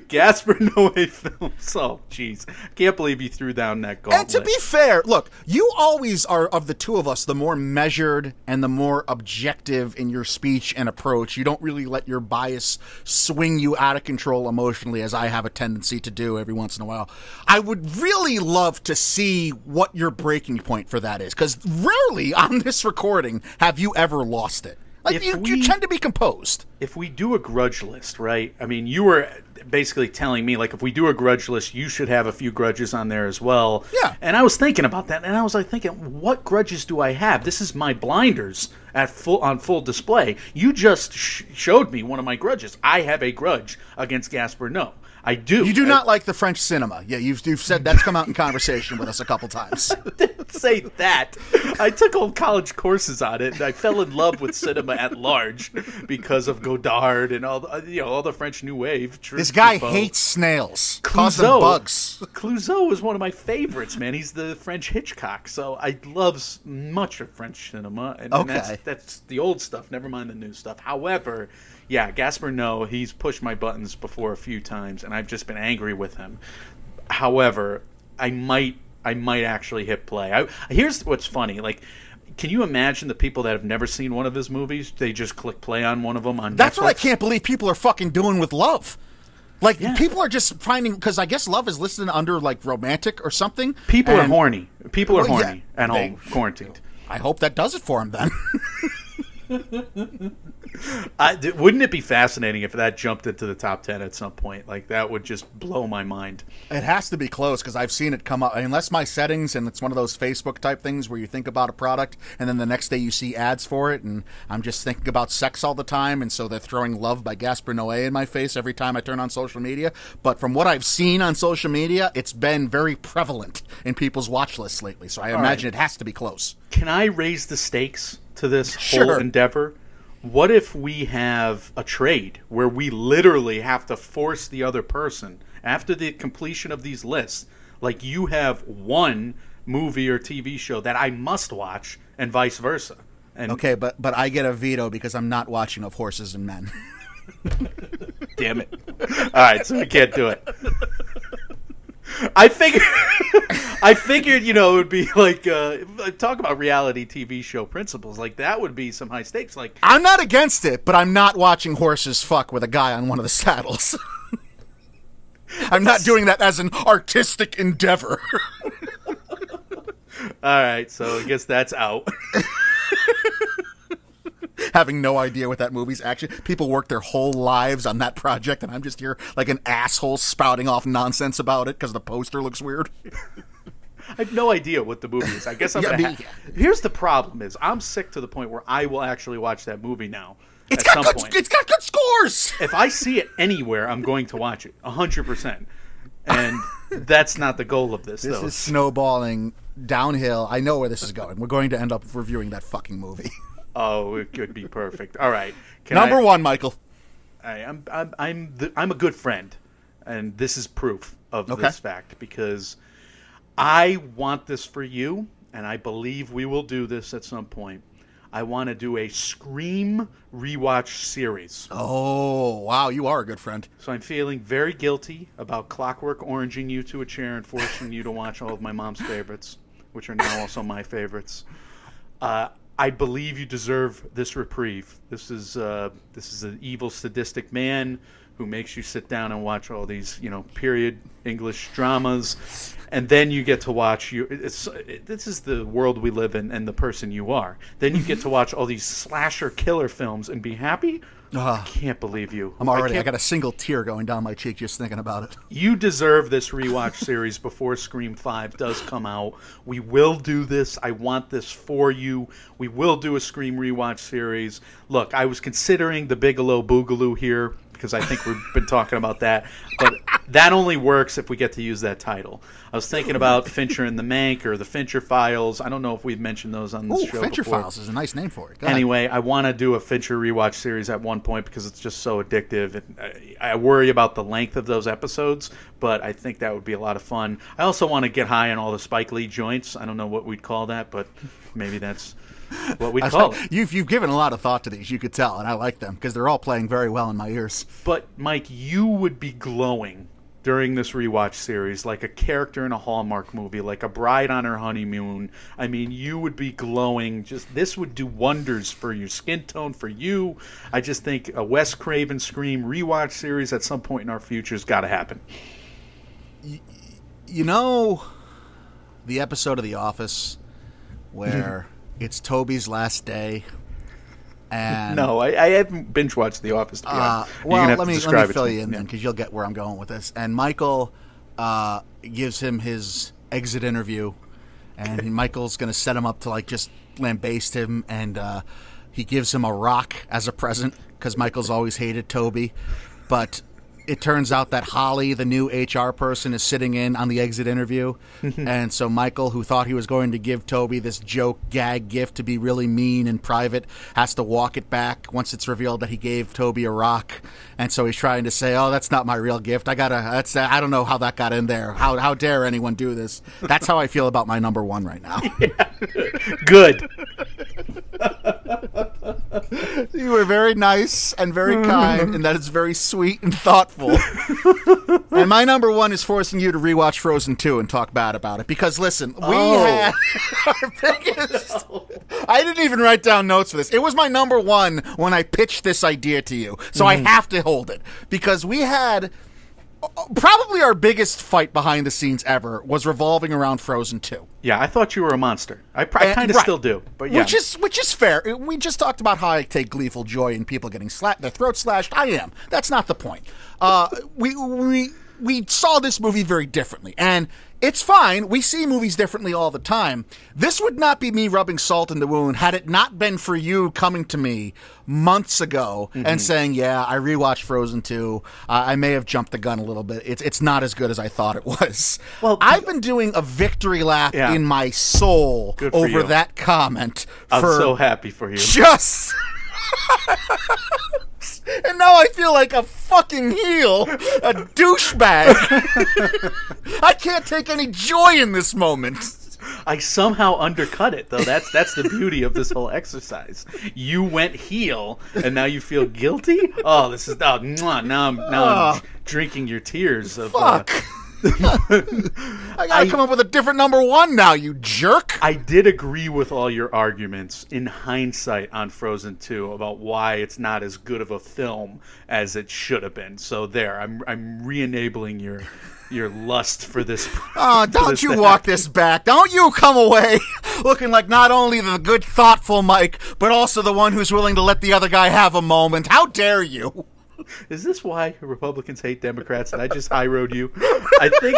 Gaspar Noé films. Oh, jeez. Can't believe you threw down that gauntlet. And to be fair, look, you always are of the two of us the more measured and the more objective in your speech and approach. You don't really let your bias swing you out of control emotionally, as I have a tendency to do every once in a while. I would really love to see what your breaking point for that is, because rarely on this recording have you ever lost it. Like you, we- you tend to be composed. if we do a grudge list, right? I mean, you were basically telling me like if we do a grudge list, you should have a few grudges on there as well. Yeah. And I was thinking about that, and I was like thinking, what grudges do I have? This is my blinders at full on full display. You just sh- showed me one of my grudges. I have a grudge against Gaspar. No, I do. You do I- not like the French cinema. Yeah, you've, you've said that's come out in conversation with us a couple times. didn't say that. I took old college courses on it, and I fell in love with cinema at large because of Godard and all the uh, you know all the French New Wave. Tr- This guy Truffaut. hates snails. Them bugs. Clouzot is one of my favorites, man. He's the French Hitchcock, so I love much of French cinema, and, and that's, Okay. that's the old stuff. Never mind the new stuff. However, yeah, Gaspar Noé, he's pushed my buttons before a few times, and I've just been angry with him. However, I might, I might actually hit play. I, here's what's funny, like. can you imagine the people that have never seen one of his movies? They just click play on one of them on. That's Netflix? what I can't believe people are fucking doing with love. Like Yeah. people are just finding because I guess love is listed under like romantic or something. People are horny. People are Well, yeah, horny at they- home, quarantined. I hope that does it for them then. I, wouldn't it be fascinating if that jumped into the top ten at some point? Like that would just blow my mind. It has to be close because I've seen it come up. Unless my settings, and it's one of those Facebook type things where you think about a product and then the next day you see ads for it, and I'm just thinking about sex all the time, and so they're throwing "Love" by Gaspar Noé in my face every time I turn on social media. But from what I've seen on social media, it's been very prevalent in people's watch lists lately. So I imagine it has to be close. Can I raise the stakes to this whole Sure. endeavor? What if we have a trade where we literally have to force the other person after the completion of these lists? Like you have one movie or TV show that I must watch, and vice versa. And Okay, but but I get a veto because I'm not watching of Horses and Men. damn it! All right, so I can't do it. I figured, I figured, you know, it would be like uh, talk about reality TV show principles. Like that would be some high stakes. Like I'm not against it, but I'm not watching horses fuck with a guy on one of the saddles. I'm not doing that as an artistic endeavor. All right, so I guess that's out. Having no idea what that movie's actually. People work their whole lives on that project, and I'm just here like an asshole spouting off nonsense about it because the poster looks weird. I have no idea what the movie is. I guess I'm Yeah, gonna. ha- Here's the problem: is I'm sick to the point where I will actually watch that movie now. It's at got good. point. It's got good scores. if I see it anywhere, I'm going to watch it hundred percent. And that's not the goal of this, This though. is snowballing downhill. I know where this is going. We're going to end up reviewing that fucking movie. Oh, it could be perfect. All right, Can Number I- one, Michael. I, I'm I'm I'm, the, I'm a good friend, and this is proof of Okay. this fact because I want this for you, and I believe we will do this at some point. I want to do a Scream rewatch series. Oh wow, you are a good friend. So I'm feeling very guilty about Clockwork oranging you to a chair and forcing you to watch all of my mom's favorites, which are now also my favorites. Uh, I believe you deserve this reprieve. This is uh, this is an evil, sadistic man who makes you sit down and watch all these, you know, period English dramas, and then you get to watch you. It's it, this is the world we live in and the person you are. Then you get to watch all these slasher killer films and be happy. Ah. I can't believe you. I'm already. I, can't- got a single tear going down my cheek just thinking about it. you deserve this rewatch series before Scream 5 does come out. We will do this. I want this for you. We will do a Scream rewatch series. Look, I was considering the Bigelow Boogaloo here because I think we've been talking about that, but that only works if we get to use that title. I was thinking about Fincher and the Mank or the Fincher Files. I don't know if we've mentioned those on this Ooh, show Fincher before. Files is a nice name for it. Go ahead. Anyway, I want to do a Fincher rewatch series at one point because it's just so addictive. And I, I worry about the length of those episodes, but I think that would be a lot of fun. I also want to get high on all the Spike Lee joints. I don't know what we'd call that, but maybe that's what we'd call it. You've you've given a lot of thought to these. You could tell, and I like them because they're all playing very well in my ears. But Mike, you would be glowing during this rewatch series like a character in a Hallmark movie, like a bride on her honeymoon. I mean, you would be glowing. Just this would do wonders for your skin tone, for you. I just think a Wes Craven Scream rewatch series at some point in our future's got to happen. You know, the episode of The Office where it's Toby's last day, and No, I, I haven't binge watched The Office. To be Uh, well, let me let me fill you in Yeah. then, because you'll get where I'm going with this. And Michael uh, gives him his exit interview, and Michael's going to set him up to like just lambaste him, and uh, he gives him a rock as a present because Michael's always hated Toby, but. It turns out that Holly, the new HR person, is sitting in on the exit interview. and so Michael, who thought he was going to give Toby this joke gag gift to be really mean in private, has to walk it back once it's revealed that he gave Toby a rock. And so he's trying to say, "Oh, that's not my real gift. I gotta. That's. I don't know how that got in there. How how dare anyone do this? That's how I feel about my number one right now. Good. you were very nice and very kind, and that is very sweet and thoughtful. and my number one is forcing you to rewatch Frozen 2 and talk bad about it. Because, listen, we Oh. had our biggest. I didn't even write down notes for this. It was my number one when I pitched this idea to you. So I mm-hmm. have to hold it. Because we had. Probably our biggest fight behind the scenes ever was revolving around Frozen 2. Yeah, I thought you were a monster. I, pr- I kind of right. still do, but yeah, Which is which is fair. We just talked about how I take gleeful joy in people getting slapped, their throats slashed. I am. That's not the point. Uh, we we we saw this movie very differently, and it's fine. We see movies differently all the time. This would not be me rubbing salt in the wound had it not been for you coming to me months ago Mm-hmm. and saying, "Yeah, I rewatched Frozen 2. Uh, I may have jumped the gun a little bit. It's it's not as good as I thought it was." Well, I've been doing a victory lap Yeah. in my soul over you. that comment I'm so happy for you. just. and now I feel like a fucking heel, a douchebag. I can't take any joy in this moment. I somehow undercut it though. That's that's the beauty of this whole exercise. You went heel, and now you feel guilty. Oh, this is oh, mwah, now I'm now I'm Oh. drinking your tears. Of, uh, Fuck. I gotta come up with a different number one now, you jerk. I did agree with all your arguments in hindsight on Frozen 2 about why it's not as good of a film as it should have been. So there, I'm I'm re-enabling your your lust for this. Oh, for don't this you to walk this back. Don't you come away looking like not only the good, thoughtful Mike, but also the one who's willing to let the other guy have a moment. How dare you? Is this why Republicans hate Democrats? And I just high road you. I think.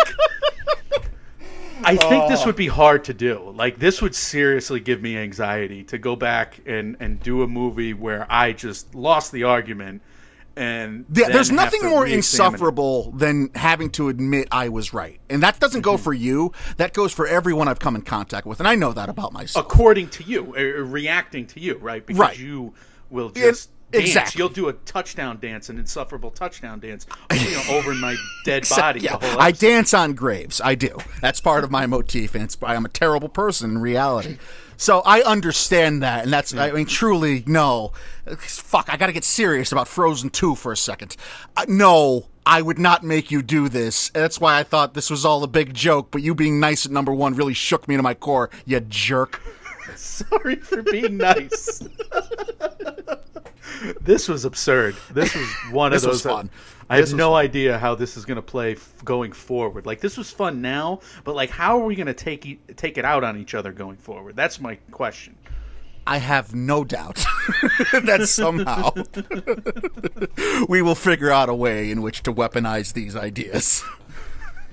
I think this would be hard to do. Like this would seriously give me anxiety to go back and and do a movie where I just lost the argument and Yeah, there's nothing more re-examine it. insufferable than having to admit I was right. And that doesn't Mm-hmm. go for you. That goes for everyone I've come in contact with. And I know that about myself. according to you, uh, reacting to you, right? Because Right. you will just dance. exactly. You'll do a touchdown dance, an insufferable touchdown dance, you know, over my dead body. yeah, I dance on graves. I do. That's part of my motif, and it's, I'm a terrible person in reality. So I understand that, and that's I mean truly no. Fuck, I got to get serious about Frozen Two for a second. Uh, no, I would not make you do this. That's why I thought this was all a big joke. But you being nice at number one really shook me to my core. You jerk. Sorry for being nice. this was absurd. This was one This of was those. Uh, fun. I This have no fun. idea how this is going to play f- going forward. Like this was fun now, but like how are we going to take e- take it out on each other going forward? That's my question. I have no doubt that somehow we will figure out a way in which to weaponize these ideas.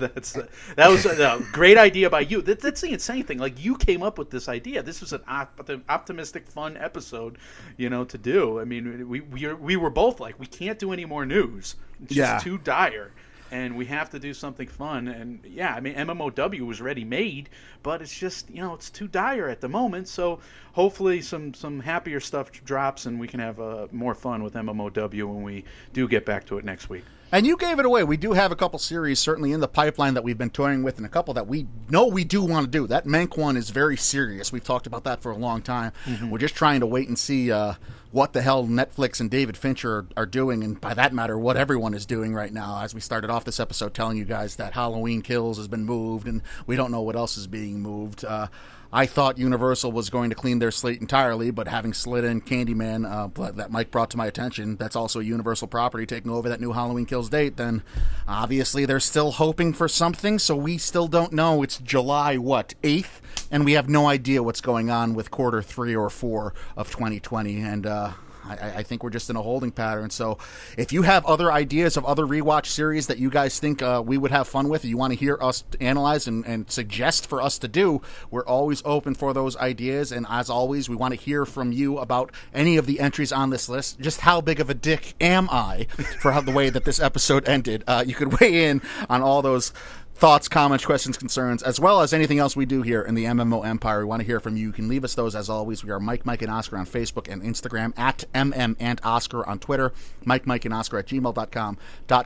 That's that was a, great idea by you. That, that's the insane thing. Like you came up with this idea. This was an op- optimistic, fun episode, you know, to do. I mean, we we, are, we were both like, we can't do any more news. It's Yeah. just too dire, and we have to do something fun. And yeah, I mean, MMOW was ready made, but it's just you know, it's too dire at the moment. So hopefully, some some happier stuff drops, and we can have uh, more fun with MMOW when we do get back to it next week. And you gave it away. We do have a couple series certainly in the pipeline that we've been toying with, and a couple that we know we do want to do. That Mank one is very serious. We've talked about that for a long time. We're just trying to wait and see uh, what the hell Netflix and David Fincher are, are doing, and by that matter, what everyone is doing right now. As we started off this episode telling you guys that Halloween Kills has been moved, and we don't know what else is being moved. Uh, I thought Universal was going to clean their slate entirely, but having slid in Candyman uh, that Mike brought to my attention, that's also a Universal property taking over that new Halloween Kills date, then obviously they're still hoping for something, so we still don't know. It's July, what, 8th? And we have no idea what's going on with quarter three or four of 2020. And, uh, I, I think we're just in a holding pattern. So, if you have other ideas of other rewatch series that you guys think uh, we would have fun with, you want to hear us analyze and, and suggest for us to do, we're always open for those ideas. And as always, we want to hear from you about any of the entries on this list. Just how big of a dick am I for how, the way that this episode ended? Uh, you could weigh in on all those thoughts, comments, questions, concerns, as well as anything else we do here in the MMO Empire. We want to hear from you. You can leave us those as always. We are Mike, Mike, and Oscar on Facebook and Instagram, at MM and Oscar on Twitter, Mike, Mike, and Oscar at gmail.com,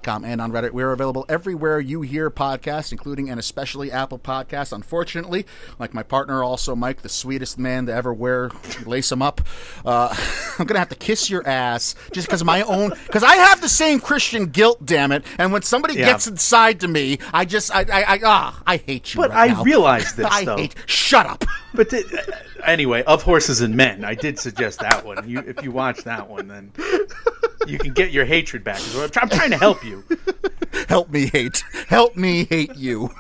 .com, and on Reddit. We're available everywhere you hear podcasts, including and especially Apple Podcasts. Unfortunately, like my partner, also Mike, the sweetest man to ever wear, lace him up. Uh, I'm going to have to kiss your ass just because my own, because I have the same Christian guilt, damn it. And when somebody Yeah. gets inside to me, I just, I, I, I, ah, I hate you. But right I now. realize this, I though. hate. Shut up. But the, uh, anyway, of horses and men, I did suggest that one. You, if you watch that one, then you can get your hatred back. I'm trying to help you. Help me hate. Help me hate you.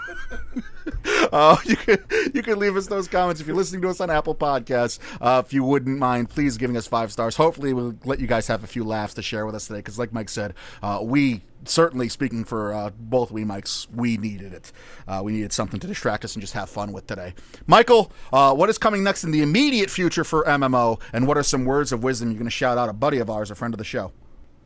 Uh, you can you can leave us those comments if you're listening to us on Apple Podcasts. Uh, if you wouldn't mind, please giving us five stars. Hopefully, we'll let you guys have a few laughs to share with us today. Because, like Mike said, uh, we certainly speaking for uh, both we Mikes, we needed it. Uh, we needed something to distract us and just have fun with today. Michael, uh, what is coming next in the immediate future for MMO, and what are some words of wisdom you're going to shout out? A buddy of ours, a friend of the show.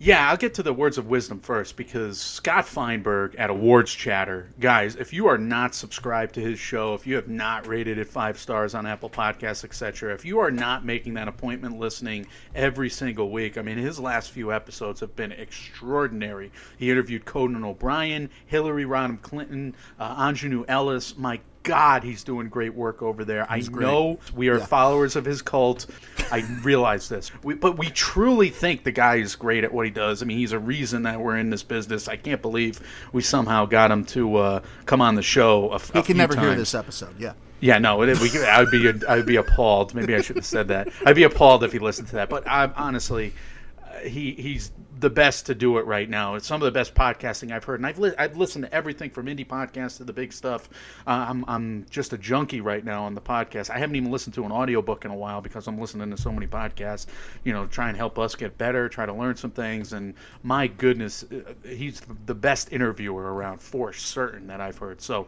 Yeah, I'll get to the words of wisdom first because Scott Feinberg at Awards Chatter, guys, if you are not subscribed to his show, if you have not rated it five stars on Apple Podcasts, etc., if you are not making that appointment listening every single week, I mean, his last few episodes have been extraordinary. He interviewed Conan O'Brien, Hillary Rodham Clinton, uh, Aunjanue Ellis. My God, he's doing great work over there. I great. know we are followers of his cult. I realize this, we, but we truly think the guy is great at what he does. I mean, he's a reason that we're in this business. I can't believe we somehow got him to uh, come on the show. A, He a can never hear this episode. Yeah. Yeah, no, it, we, I would be I would be appalled. Maybe I shouldn't have said that. I'd be appalled if he listened to that. But I'm honestly, uh, he he's the best to do it right now. It's some of the best podcasting I've heard, and I've li- I've listened to everything from indie podcasts to the big stuff. Uh, I'm I'm just a junkie right now on the podcast. I haven't even listened to an audiobook in a while because I'm listening to so many podcasts. You know, try and help us get better, try to learn some things. And my goodness, uh, he's the best interviewer around for certain that I've heard. So.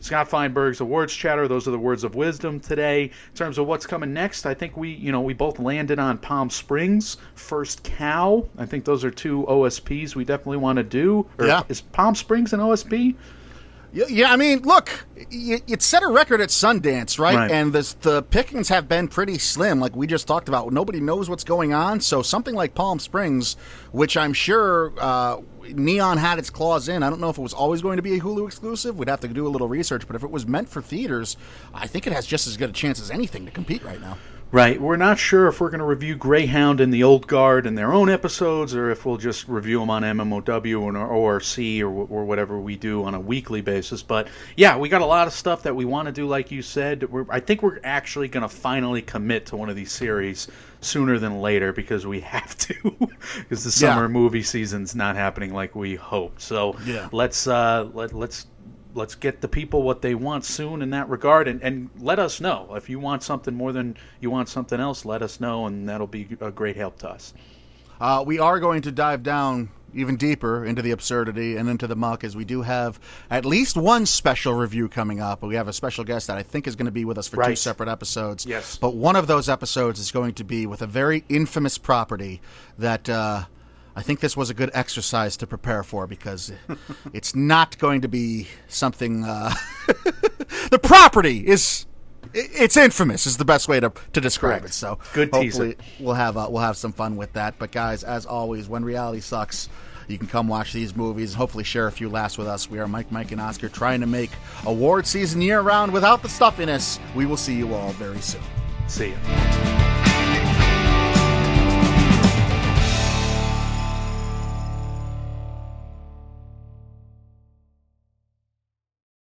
Scott Feinberg's awards chatter. Those are the words of wisdom today. In terms of what's coming next, I think we, you know, we both landed on Palm Springs, First Cow. I think those are two OSPs we definitely want to do. Or Yeah. Is Palm Springs an OSP? Yeah, I mean, look, it, it set a record at Sundance, right? Right. And the the pickings have been pretty slim, like we just talked about. Nobody knows what's going on, so something like Palm Springs, which I'm sure uh, Neon had its claws in. I don't know if it was always going to be a Hulu exclusive. We'd have to do a little research, but if it was meant for theaters, I think it has just as good a chance as anything to compete right now. Right. We're not sure if we're going to review Greyhound and the Old Guard in their own episodes, or if we'll just review them on MMOW or ORC or, or whatever we do on a weekly basis. But yeah, we got a lot of stuff that we want to do, like you said. We're, I think we're actually going to finally commit to one of these series sooner than later because we have to, because the Yeah. summer movie season's not happening like we hoped. So Yeah. let's uh, let let's let's get the people what they want soon in that regard and, and let us know if you want something more than you want something else let us know and that'll be a great help to us Uh, we are going to dive down even deeper into the absurdity and into the muck as we do have at least one special review coming up. We have a special guest that I think is going to be with us for two separate episodes. Yes. But one of those episodes is going to be with a very infamous property that uh, I think this was a good exercise to prepare for because it's not going to be something. Uh, the property is it's infamous is the best way to, to describe Correct. it. So Good teaser. hopefully we'll have uh, we'll have some fun with that. But guys, as always, when reality sucks, you can come watch these movies and hopefully share a few laughs with us. We are Mike, Mike, and Oscar trying to make award season year round without the stuffiness. We will see you all very soon. see you